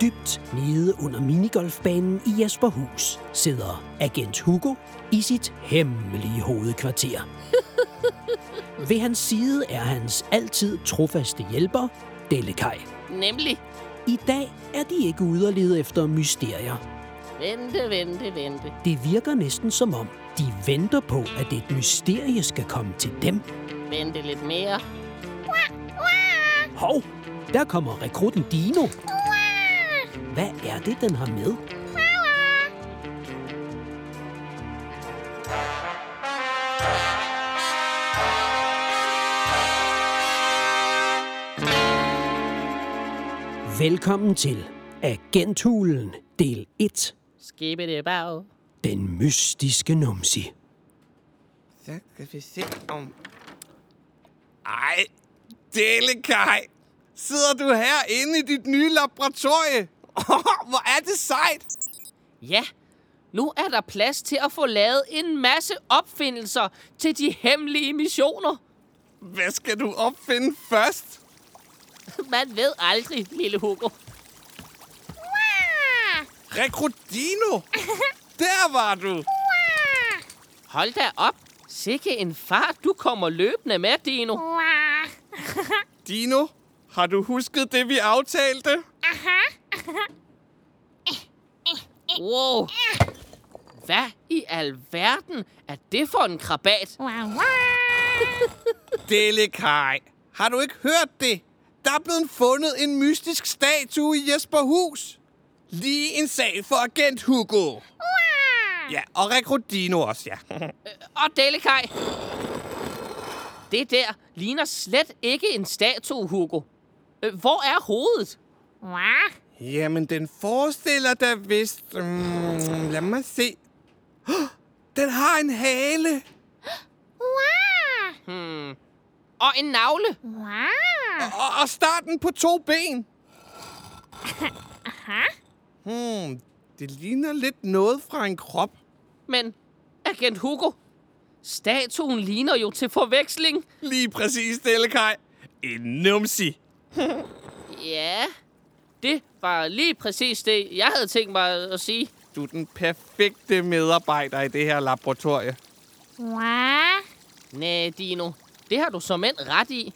Dybt nede under minigolfbanen i Jesperhus sidder agent Hugo i sit hemmelige hovedkvarter. Ved hans side er hans altid trofaste hjælper, Dellekaj. Nemlig. I dag er de ikke ude og lede efter mysterier. Vente, vente, vente. Det virker næsten som om, de venter på, at et mysterie skal komme til dem. Vente lidt mere. Hov, der kommer rekruten Dino. Hvad er det, den har med? Velkommen til Agenthulen, del 1. Skibbidi-bag. Den mystiske numsi. Så kan vi se om... Ej, Delikaj! Sidder du her inde i dit nye laboratorie? Hvor er det sejt! Ja, nu er der plads til at få lavet en masse opfindelser til de hemmelige missioner. Hvad skal du opfinde først? Man ved aldrig, lille Hugo. Rekrutino! Der var du! Hold da op. Sikke en fart, du kommer løbende med, Dino. Dino, har du husket det, vi aftalte? Wow. Hvad i alverden er det for en krabat? Delikaj, har du ikke hørt det? Der er blevet fundet en mystisk statue i Jesperhus. Lige en sag for agent Hugo. Ja, og Rekrutino også, ja. Og Delikaj. Det der ligner slet ikke en statue, Hugo. Øh, Hvor er hovedet? Jamen, den forestiller da vist... Mm, lad mig se. Den har en hale. Hmm. Og en navle. Og, og starten på to ben. Hmm, det ligner lidt noget fra en krop. Men, agent Hugo, statuen ligner jo til forveksling. Lige præcis, Delikaj. En numsi. Ja, det var lige præcis det, jeg havde tænkt mig at sige. Du er den perfekte medarbejder i det her laboratorie. Næh, Dino, det har du som end ret i.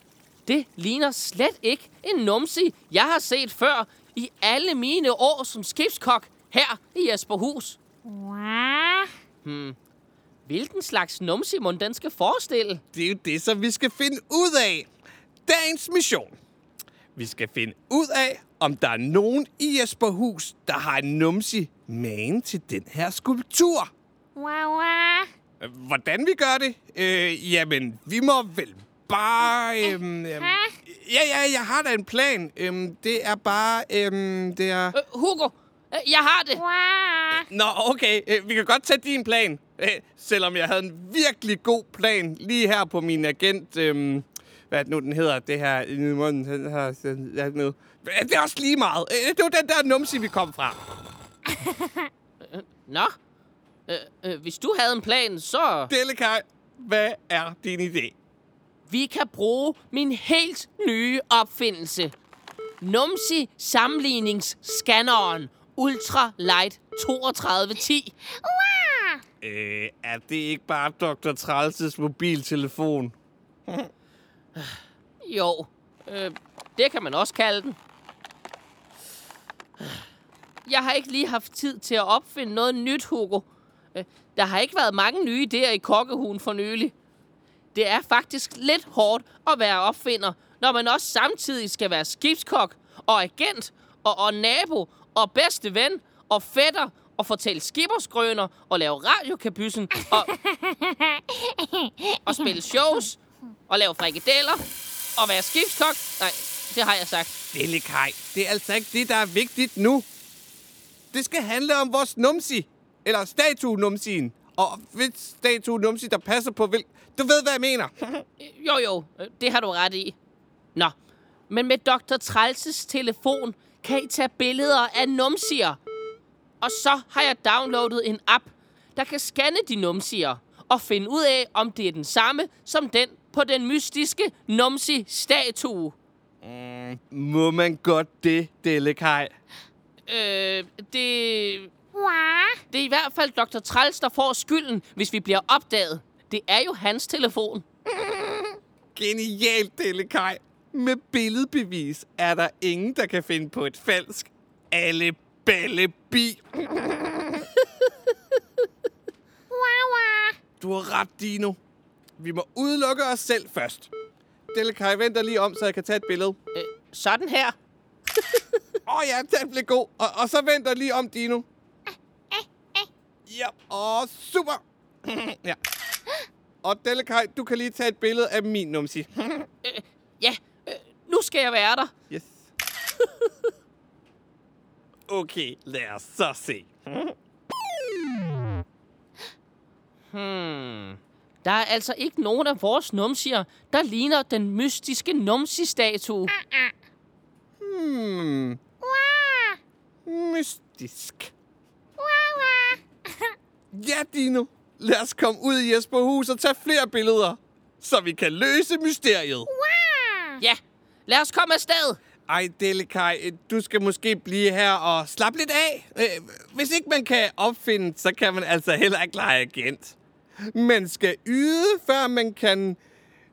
Det ligner slet ikke en numsi, jeg har set før i alle mine år som skibskok her i Jesperhus. Hmm. Hvilken slags numsi mon den skal forestille? Det er jo det, som vi skal finde ud af. Dagens mission. Vi skal finde ud af, om der er nogen i Jesperhus, der har en numsi magen til den her skulptur. Hvordan vi gør det? Øh, jamen, vi må vel bare... Øhm, øhm, ja, ja, jeg har da en plan. Øhm, det er bare... Øhm, det er... Øh, Hugo, øh, jeg har det. Nå, okay. Øh, vi kan godt tage din plan. Øh, selvom jeg havde en virkelig god plan lige her på min agent... Øhm, hvad er det nu, den hedder? Det her... Øh, Det er også lige meget. Øh, Det var den der numsi, vi kom fra. Nå, øh, øh, hvis du havde en plan, så... Delikaj, hvad er din idé? Vi kan bruge min helt nye opfindelse. Numsi sammenligningsscanneren Ultra Light 3210. Øh, er det ikke bare Dr. Trælses mobiltelefon? Jo, øh, det kan man også kalde den. Jeg har ikke lige haft tid til at opfinde noget nyt, Hugo. Øh, Der har ikke været mange nye idéer i kokkehugen for nylig. Det er faktisk lidt hårdt at være opfinder, når man også samtidig skal være skibskok og agent og, og nabo og bedste ven og fætter og fortælle skibbersgrøner og lave radiokabyssen og, og spille shows og lave frikadeller og være skibskok. Nej, det har jeg sagt. Delikaj, det er altså ikke det, der er vigtigt nu. Det skal handle om vores numsi. Eller statue-numsien. Og hvis statue-numsi, der passer på hvil... Du ved, hvad jeg mener. Jo, jo, det har du ret i. Nå, men med Dr. Trælses telefon kan I tage billeder af numsier. Og så har jeg downloadet en app, der kan scanne de numsier og finde ud af, om det er den samme som den på den mystiske numsi-statue. Må man godt det, Delikaj? Øh, det... Det er i hvert fald Dr. Træls, der får skylden, hvis vi bliver opdaget. Det er jo hans telefon. Genialt, Delikaj. Med billedbevis er der ingen, der kan finde på et falsk. Alle balle bi. Du har ret, Dino. Vi må udelukke os selv først. Delikaj, vent dig lige om, så jeg kan tage et billede. Øh, sådan her. Åh oh, ja, den blev god. Og, og så vent dig lige om, Dino. Ja, og super. ja. Og Delikaj, du kan lige tage et billede af min numsi. Ja, øh, nu skal jeg være der. Yes. okay, lad os så se. Hmm. Der er altså ikke nogen af vores numsier, der ligner den mystiske numsi-statue. Hmm. Mystisk. Ja, Dino. Lad os komme ud i Jesperhus og tage flere billeder, så vi kan løse mysteriet. Ja, lad os komme afsted. Ej, Delikaj, du skal måske blive her og slappe lidt af. Øh, Hvis ikke man kan opfinde, så kan man altså heller ikke lege agent. Man skal yde, før man kan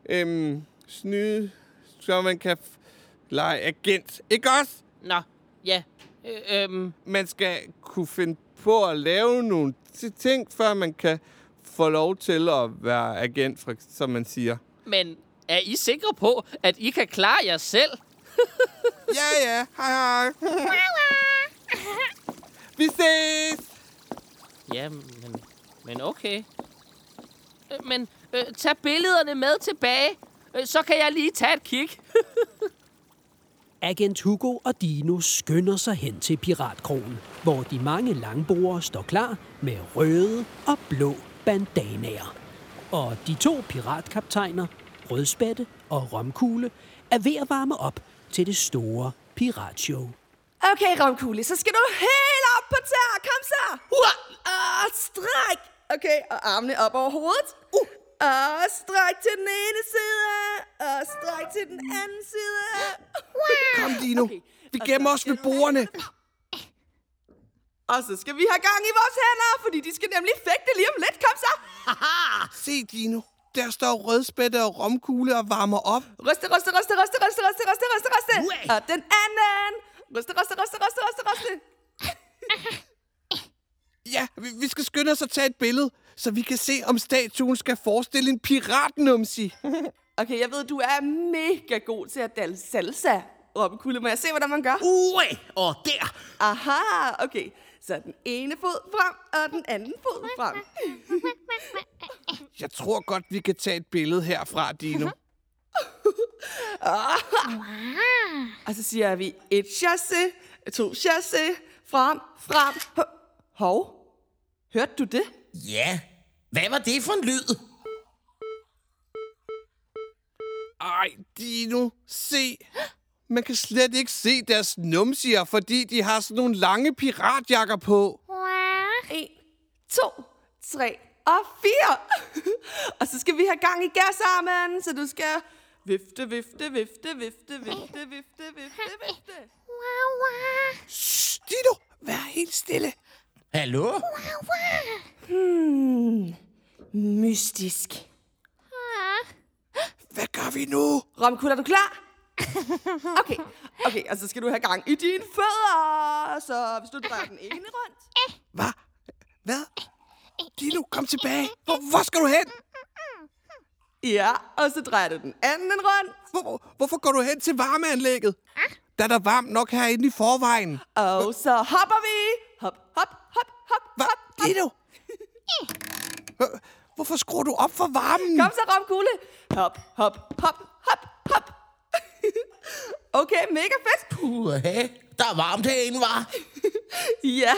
øhm, snyde, så man kan f- lege agent. Ikke også? Nå, ja. Øh, øhm, Man skal kunne finde på at lave nogle ti- ting, før man kan få lov til at være agent, som man siger. men er I sikre på, at I kan klare jer selv? Ja, ja. Hej, hej. Vi ses! Ja, men, men okay. Øh, Men øh, tag billederne med tilbage, øh, så kan jeg lige tage et kig. Agent Hugo og Dino skynder sig hen til Piratkrogen, hvor de mange langbordere står klar med røde og blå bandanaer. Og de to piratkaptajner, Rødspætte og Romkugle, er ved at varme op til det store piratshow. Okay, Romkugle, så skal du helt op på tær. Kom så. Uh, og stræk. Okay, og armene op over hovedet. Uh. Og stræk til den ene side. Og stræk til den anden side. Kom, Dino. Okay. Vi gemmer os ved bordene. Og så skal vi have gang i vores hænder, fordi de skal nemlig fægte lige om lidt. Kom så. Se, Dino. Der står rødspætte og romkugle og varmer op. Ryste, ryste, ryste, ryste, ryste, ryste, ryste, ryste, ryste. Og den anden. Ryste, ryste, ryste, ryste, ryste, ryste. Ja, vi, vi skal skynde os at tage et billede, så vi kan se, om statuen skal forestille en piratnumsi. Okay, jeg ved, du er mega god til at danse salsa. Romkugle, må jeg se, hvordan man gør? Ue, og der. Aha, okay. Så den ene fod frem, og den anden fod frem. Jeg tror godt, vi kan tage et billede herfra, Dino. Og så siger vi et chasse, to chasse, frem, frem. Ho- Hov, hørte du det? Ja, hvad var det for en lyd? Ej, Dino, se. Man kan slet ikke se deres numsier, fordi de har sådan nogle lange piratjakker på. En, to, tre og fire. og så skal vi have gang i gasarmen, så du skal vifte, vifte, vifte, vifte, vifte, vifte, vifte, vifte. Shh, Dino, vær helt stille. Hallo? Mystisk. Hvad gør vi nu? Romkul, er du klar? Okay, okay, og så skal du have gang i dine fødder. Så hvis du drejer den ene rundt. Hvad? Hvad? Dino, kom tilbage. Hvor, hvor skal du hen? Ja, og så drejer du den anden rundt. Hvor, hvorfor går du hen til varmeanlægget? Der er der varmt nok herinde i forvejen. Og så hopper vi. Hop, hop, hop, hop, Hvad? hop. Dino? Hvor- Hvorfor skruer du op for varmen? Kom så, Romkugle. Hop, hop, hop, hop, hop. okay, mega fedt. Uha, der er varmt herinde, var. Ja,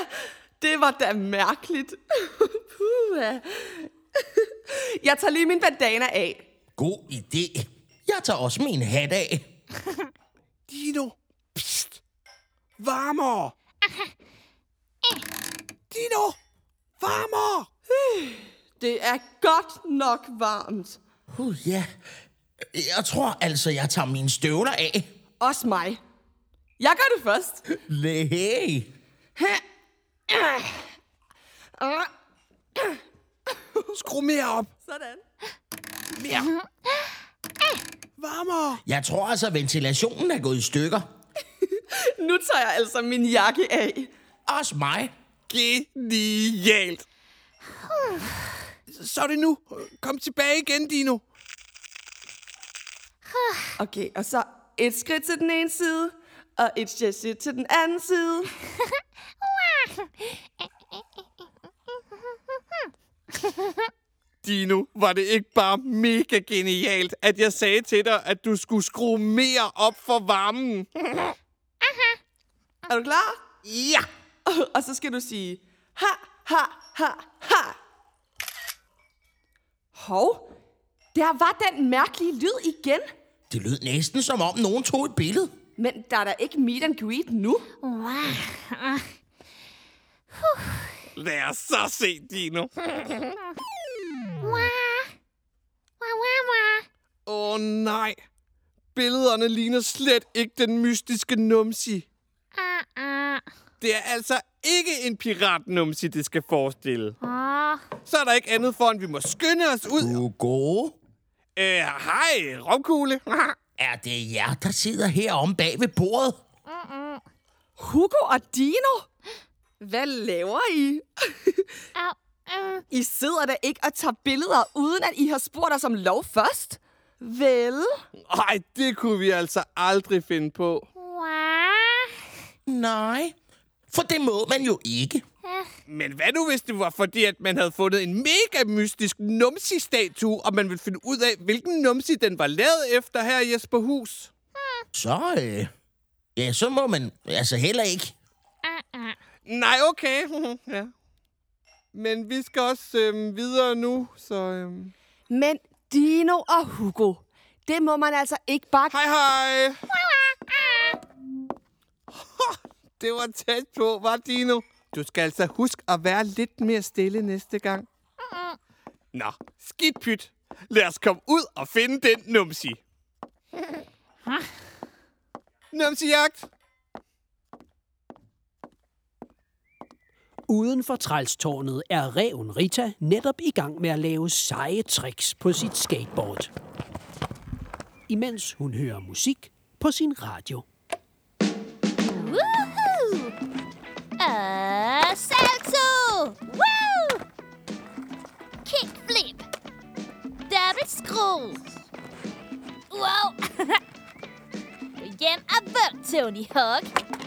det var da mærkeligt. Puha. Jeg tager lige min bandana af. God idé. Jeg tager også min hat af. Dino, pst. Varmere. Dino, varmere. Det er godt nok varmt. Uh, ja. Jeg tror altså, jeg tager mine støvler af. Også mig. Jeg gør det først. Nej. Skru mere op. Sådan. Mere. Varmere. Jeg tror altså, ventilationen er gået i stykker. Nu tager jeg altså min jakke af. Også mig. Genialt. Så er det nu. Kom tilbage igen, Dino. Okay, og så et skridt til den ene side, og et skridt til den anden side. Dino, var det ikke bare mega genialt, at jeg sagde til dig, at du skulle skrue mere op for varmen? Er du klar? Ja! Og så skal du sige, ha, ha, ha, ha. Hov, der var den mærkelige lyd igen. Det lød næsten som om nogen tog et billede. Men der er da ikke meet and greet nu. Lad os så se, Dino. Åh oh, nej. Billederne ligner slet ikke den mystiske numsi. Det er altså ikke en piratnumsi, det skal forestille. Så er der ikke andet for, end vi må skynde os ud. Hugo, Øh, hej, romkugle. er det jer, der sidder herom bag ved bordet? Hugo og Dino? Hvad laver I? I sidder da ikke og tager billeder, uden at I har spurgt os om lov først? Vel? Ej, det kunne vi altså aldrig finde på. Nej, for det må man jo ikke. Men hvad nu, hvis det var fordi, at man havde fundet en mega mystisk numsi-statue, og man ville finde ud af, hvilken numsi den var lavet efter her i Jesperhus? Så, øh, ja, så må man altså heller ikke. Nej, okay. ja. Men vi skal også øhm, videre nu, så... Øhm. Men Dino og Hugo, det må man altså ikke bare... Hej, hej! Det var tæt på, var Dino? Du skal altså huske at være lidt mere stille næste gang. Nå, skidt pyt. Lad os komme ud og finde den numsi. Numsi-jagt. Uden for trælstårnet er reven Rita netop i gang med at lave seje tricks på sit skateboard. Imens hun hører musik på sin radio. Screw! Wow! Hjem og vund, Tony Hawk!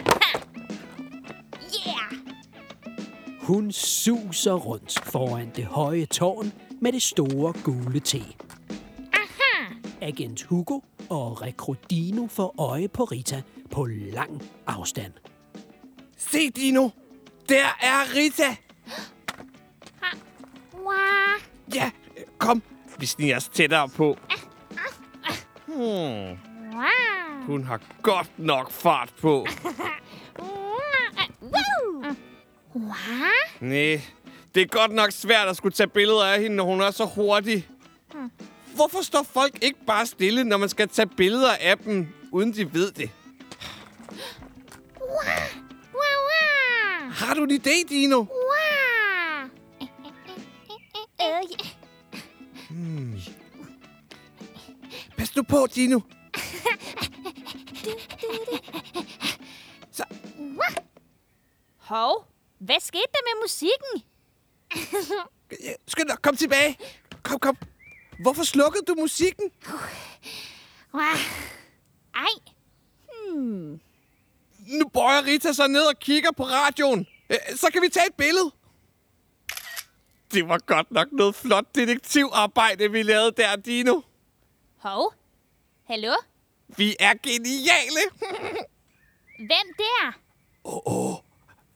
Ha! Yeah! Hun suser rundt foran det høje tårn med det store gule T. Agent Hugo og Rekrutino får øje på Rita på lang afstand. Se, Dino. Der er Rita. Wow! Ja, kom. Vi sniger os tættere på. Hmm, hun har godt nok fart på. Nej, det er godt nok svært at skulle tage billeder af hende, når hun er så hurtig. Hvorfor står folk ikke bare stille, når man skal tage billeder af dem, uden de ved det? Har du en idé, Dino? Nu på, Dino. Hov, hvad skete der med musikken? Skynd dig, kom tilbage. Kom, kom. Hvorfor slukkede du musikken? Wow. Ej, Nu bøjer Rita sig ned og kigger på radioen. Øh, Så kan vi tage et billede. Det var godt nok noget flot detektivarbejde, vi lavede der, Dino. hov. Hallo? Vi er geniale. Hvem der?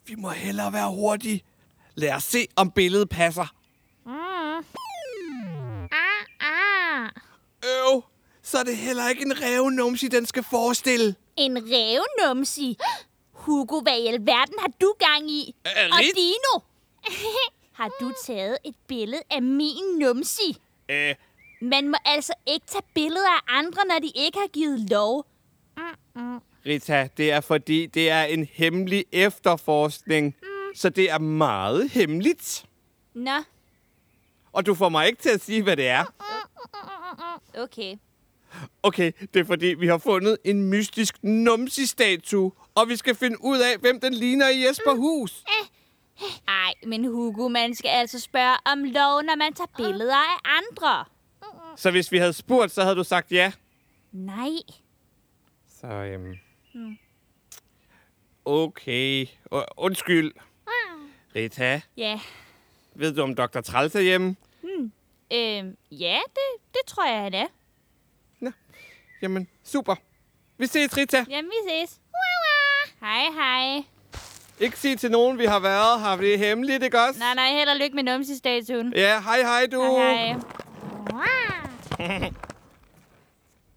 Vi må hellere være hurtige. Lad os se, om billedet passer. Ah, ah. Øv, så er det heller ikke en revnumsi, den skal forestille. En revnumsi. Hugo, hvad i alverden har du gang i? Øh, Og Dino? Har du taget et billede af min numsi? Øh, Man må altså ikke tage billeder af andre, når de ikke har givet lov. Rita, det er fordi, det er en hemmelig efterforskning. Så det er meget hemmeligt. Nå, Og du får mig ikke til at sige, hvad det er. okay. Okay, det er fordi, vi har fundet en mystisk numsi-statue. Og vi skal finde ud af, hvem den ligner i Jesperhus. Ej, men Hugo, man skal altså spørge om lov, når man tager billeder af andre. Så hvis vi havde spurgt, så havde du sagt ja. Nej. Så, øhm... Okay. U- undskyld. Rita, Ja, ved du om Dr. Træls er hjemme? øhm, ja, det, det tror jeg, han er. Jamen, super. Vi ses, Rita. Jamen, vi ses. Hej, hej. Ikke sige til nogen, vi har været her. Det er hemmeligt, ikke også? Nej, nej, held og lykke med numsi-statuen. Ja, hej hej du. Hej, hej.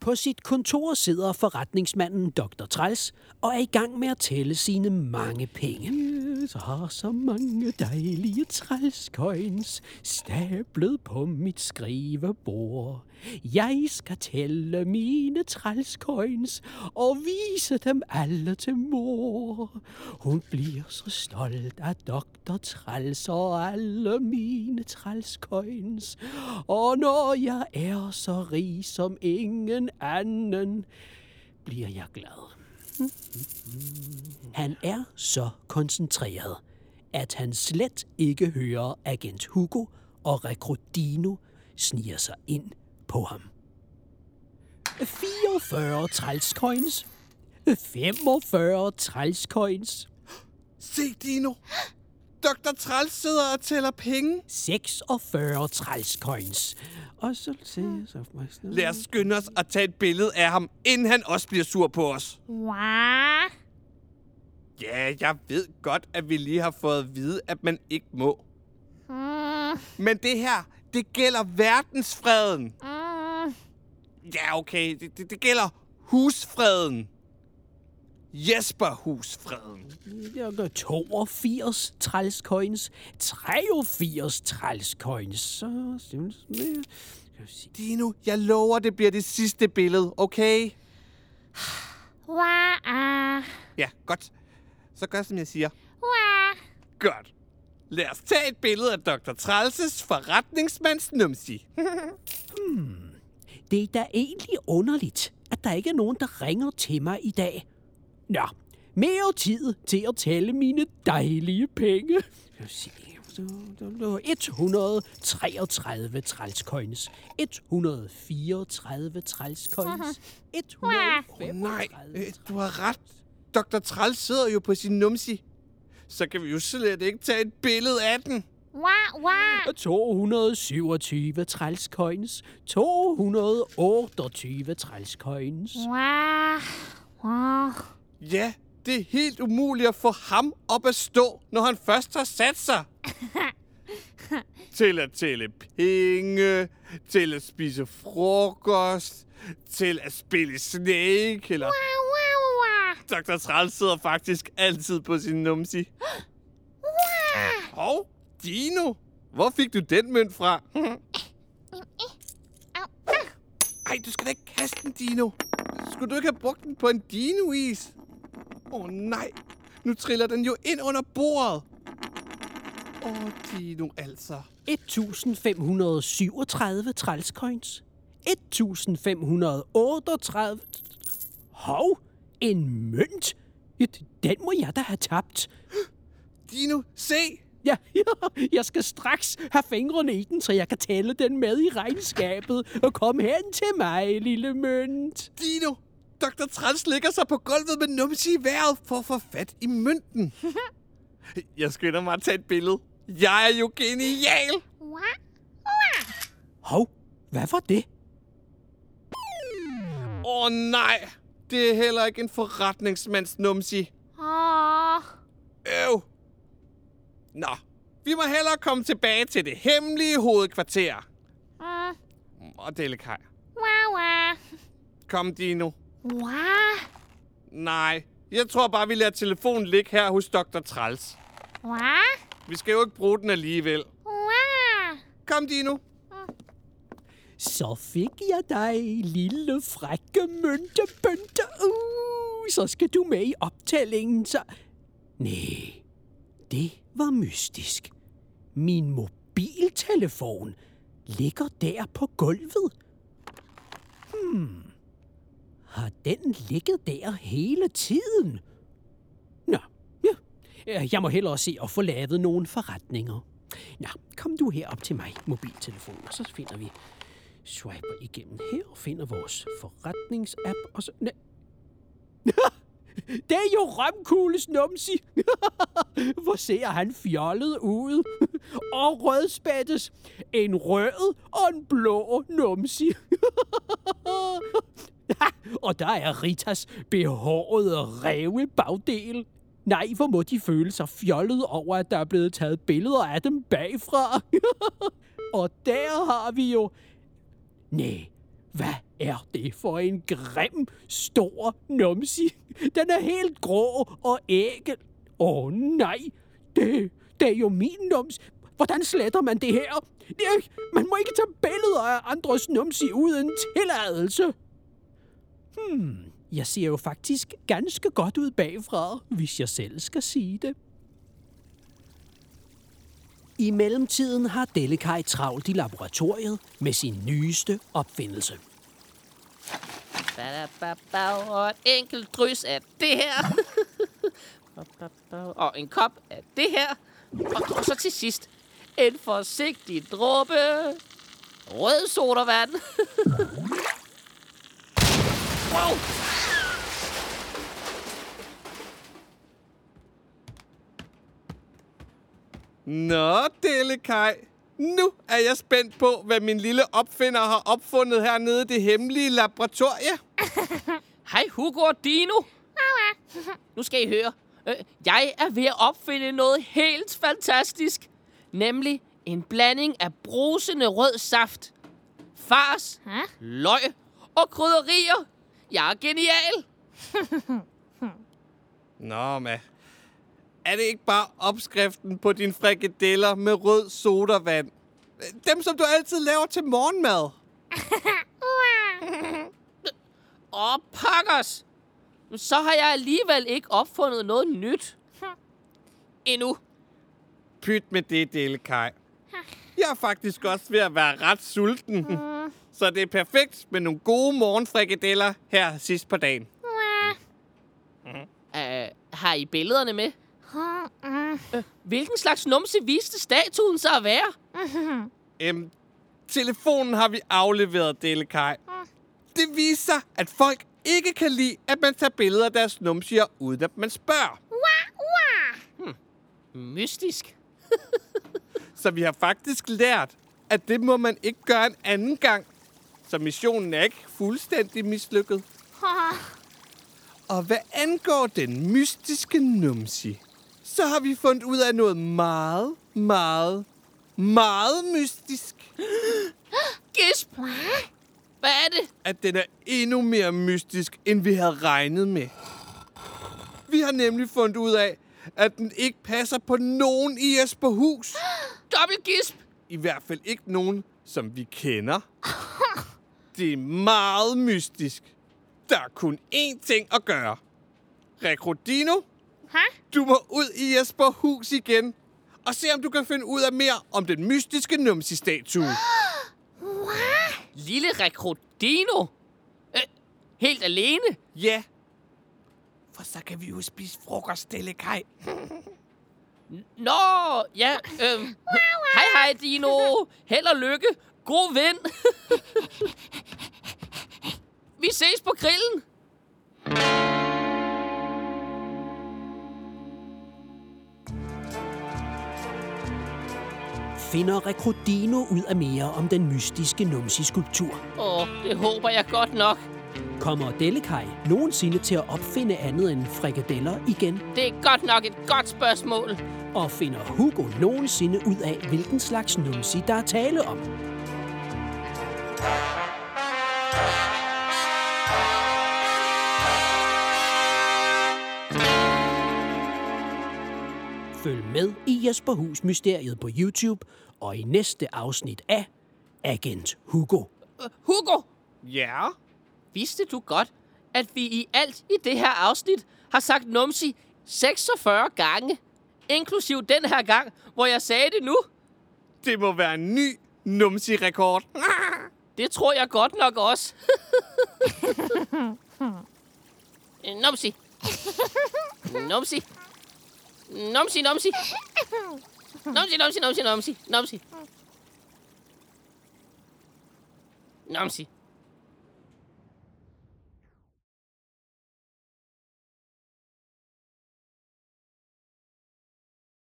På sit kontor sidder forretningsmanden Dr. Træls og er i gang med at tælle sine mange penge. Jeg har så mange dejlige trælskøjns stablet på mit skrivebord. Jeg skal tælle mine trælskøjns og vise dem alle til mor. Hun bliver så stolt af doktor Træls og alle mine trælskøjns. Og når jeg er så rig som ingen anden, bliver jeg glad. Han er så koncentreret, at han slet ikke hører agent Hugo og rekrutino sniger sig ind på ham. 44 trælscoins. 45 trælscoins. Se, Dino. Dr. Træls sidder og tæller penge. 46 trælscoins. Og så ser jeg så... Lad os skynde os at tage et billede af ham, inden han også bliver sur på os. Wow. Ja, jeg ved godt, at vi lige har fået at vide, at man ikke må. Mm, Men det her, det gælder verdensfreden. mm. Ja, okay. Det, det, det gælder husfreden. Jesperhusfreden. Jeg gør 82 trælscoins. 83 trælscoins. Så synes se. Dino, jeg lover, det bliver det sidste billede, okay? Ja, godt. Så gør, som jeg siger. Godt. Lad os tage et billede af Dr. Trælses forretningsmands numsi. Det er da egentlig underligt, at der ikke er nogen, der ringer til mig i dag. Nå, mere tid til at tælle mine dejlige penge. Skal vi se. 133 trælscoins. 134 trælscoins. 135. Nej, øh, du har ret. Dr. Træls sidder jo på sin numsi. Så kan vi jo slet ikke tage et billede af den. Wow, wow. 227 trælscoins. 228 trælscoins. Wow. Wow. Ja, det er helt umuligt at få ham op at stå, når han først har sat sig. til at tælle penge, til at spise frokost, til at spille Snake, eller... Wow, wow, wow. Dr. Træls sidder faktisk altid på sin numsi. Hov, Dino, hvor fik du den mønt fra? Ej, du skal da ikke kaste den, Dino. Skulle du ikke have brugt den på en Dino-is? Åh oh, nej, nu triller den jo ind under bordet. Åh, oh, Dino, altså. 1537 trælscoins. 1538... Hov, en mønt? Ja, Den må jeg da have tabt. Dino, se! Ja, ja, jeg skal straks have fingrene i den, så jeg kan tælle den med i regnskabet. Og kom hen til mig, lille mønt. Dino, Dr. Trans ligger sig på gulvet med numsi i vejret for at få fat i mønten. Jeg skynder mig at tage et billede. Jeg er jo genial! Wow. Hov, hvad var det? Åh oh, nej, det er heller ikke en forretningsmands numsi. Åh. Øv. Nå, vi må hellere komme tilbage til det hemmelige hovedkvarter. Mm. Og Delikaj. Wow, wow. Kom, Dino. Wow. Nej, jeg tror bare, vi lader telefonen ligge her hos Dr. Træls. Wow. Vi skal jo ikke bruge den alligevel. Kom, Dino. Så fik jeg dig, lille frække myntebønte. Uh, så skal du med i optællingen, så... Nej, det var mystisk. Min mobiltelefon ligger der på gulvet. Hmm. Har den ligget der hele tiden? Nå, ja. Øh, jeg må hellere se at få lavet nogle forretninger. Nå, kom du herop til mig, mobiltelefon, og så finder vi swiper igennem her og finder vores forretningsapp, og så... Nej. Det er jo Rømkugles numsi. Hvor ser han fjollet ud. Og rødspættes. En rød og en blå numsi. og der er Ritas behårede ræve bagdel. Nej, hvor må de føle sig fjollet over, at der er blevet taget billeder af dem bagfra. og der har vi jo... Nej, hvad er det for en grim, stor numsi? Den er helt grå og ægel. Åh oh, nej, det, det er jo min nums. Hvordan sletter man det her? Det man må ikke tage billeder af andres numsi uden tilladelse. Hmm, jeg ser jo faktisk ganske godt ud bagfra, hvis jeg selv skal sige det. I mellemtiden har Dellekaj travlt i laboratoriet med sin nyeste opfindelse. Og et enkelt drys af det her. Og en kop af det her. Og, og så til sidst en forsigtig dråbe rød sodavand wow! Nå, Delikaj. Nu er jeg spændt på, hvad min lille opfinder har opfundet hernede i det hemmelige laboratorie. Hej Hugo og Dino. Nu skal I høre. Øh, Jeg er ved at opfinde noget helt fantastisk. Nemlig en blanding af brusende rød saft, fars, løg og krydderier. Jeg er genial. Nå, ma. Er det ikke bare opskriften på dine frikadeller med rød sodavand? Dem, som du altid laver til morgenmad. Åh, pokkers. Så har jeg alligevel ikke opfundet noget nyt. Endnu. Pyt med det, Delikaj. Jeg er faktisk også ved at være ret sulten. Så det er perfekt med nogle gode morgenfrikadeller her sidst på dagen. Uh, har I billederne med? Øh, hvilken slags numse viste statuen sig at være? Øhm, telefonen har vi afleveret, Delikaj. Det viser, at folk ikke kan lide, at man tager billeder af deres numsier, uden at man spørger. Mystisk. Så vi har faktisk lært, at det må man ikke gøre en anden gang. Så missionen er ikke fuldstændig mislykket. Og hvad angår den mystiske numsi, så har vi fundet ud af noget meget, meget, meget mystisk. Gisp! Hvad er det? At den er endnu mere mystisk, end vi havde regnet med. Vi har nemlig fundet ud af, at den ikke passer på nogen i Jesperhus. Dobbelt gisp! I hvert fald ikke nogen, som vi kender. Det er meget mystisk. Der er kun én ting at gøre. Rekrodino, du må ud i Jesperhus igen. Og se, om du kan finde ud af mere om den mystiske numsi-statue. Lille Rekrodino? Øh, helt alene? Ja. For så kan vi jo spise frokost, Delikaj. Nå, ja. Øhm, hej, hej, Dino. Held og lykke. God vind. Vi ses på grillen. Finder Rekrodino ud af mere om den mystiske numsi-skulptur? Åh, det håber jeg godt nok. Kommer Delikaj nogensinde til at opfinde andet end frikadeller igen? Det er godt nok et godt spørgsmål. Og finder Hugo nogensinde ud af, hvilken slags numsi der er tale om? Følg med i Jesperhus Mysteriet på YouTube og i næste afsnit af Agent Hugo. Hugo, Ja? vidste du godt, at vi i alt i det her afsnit har sagt numsi 46 gange? Inklusiv den her gang, hvor jeg sagde det nu. Det må være en ny numsi-rekord. Det tror jeg godt nok også. numsi. Numsi. Numsi, numsi. Numsi, numsi, numsi, numsi. Numsi. Numsi.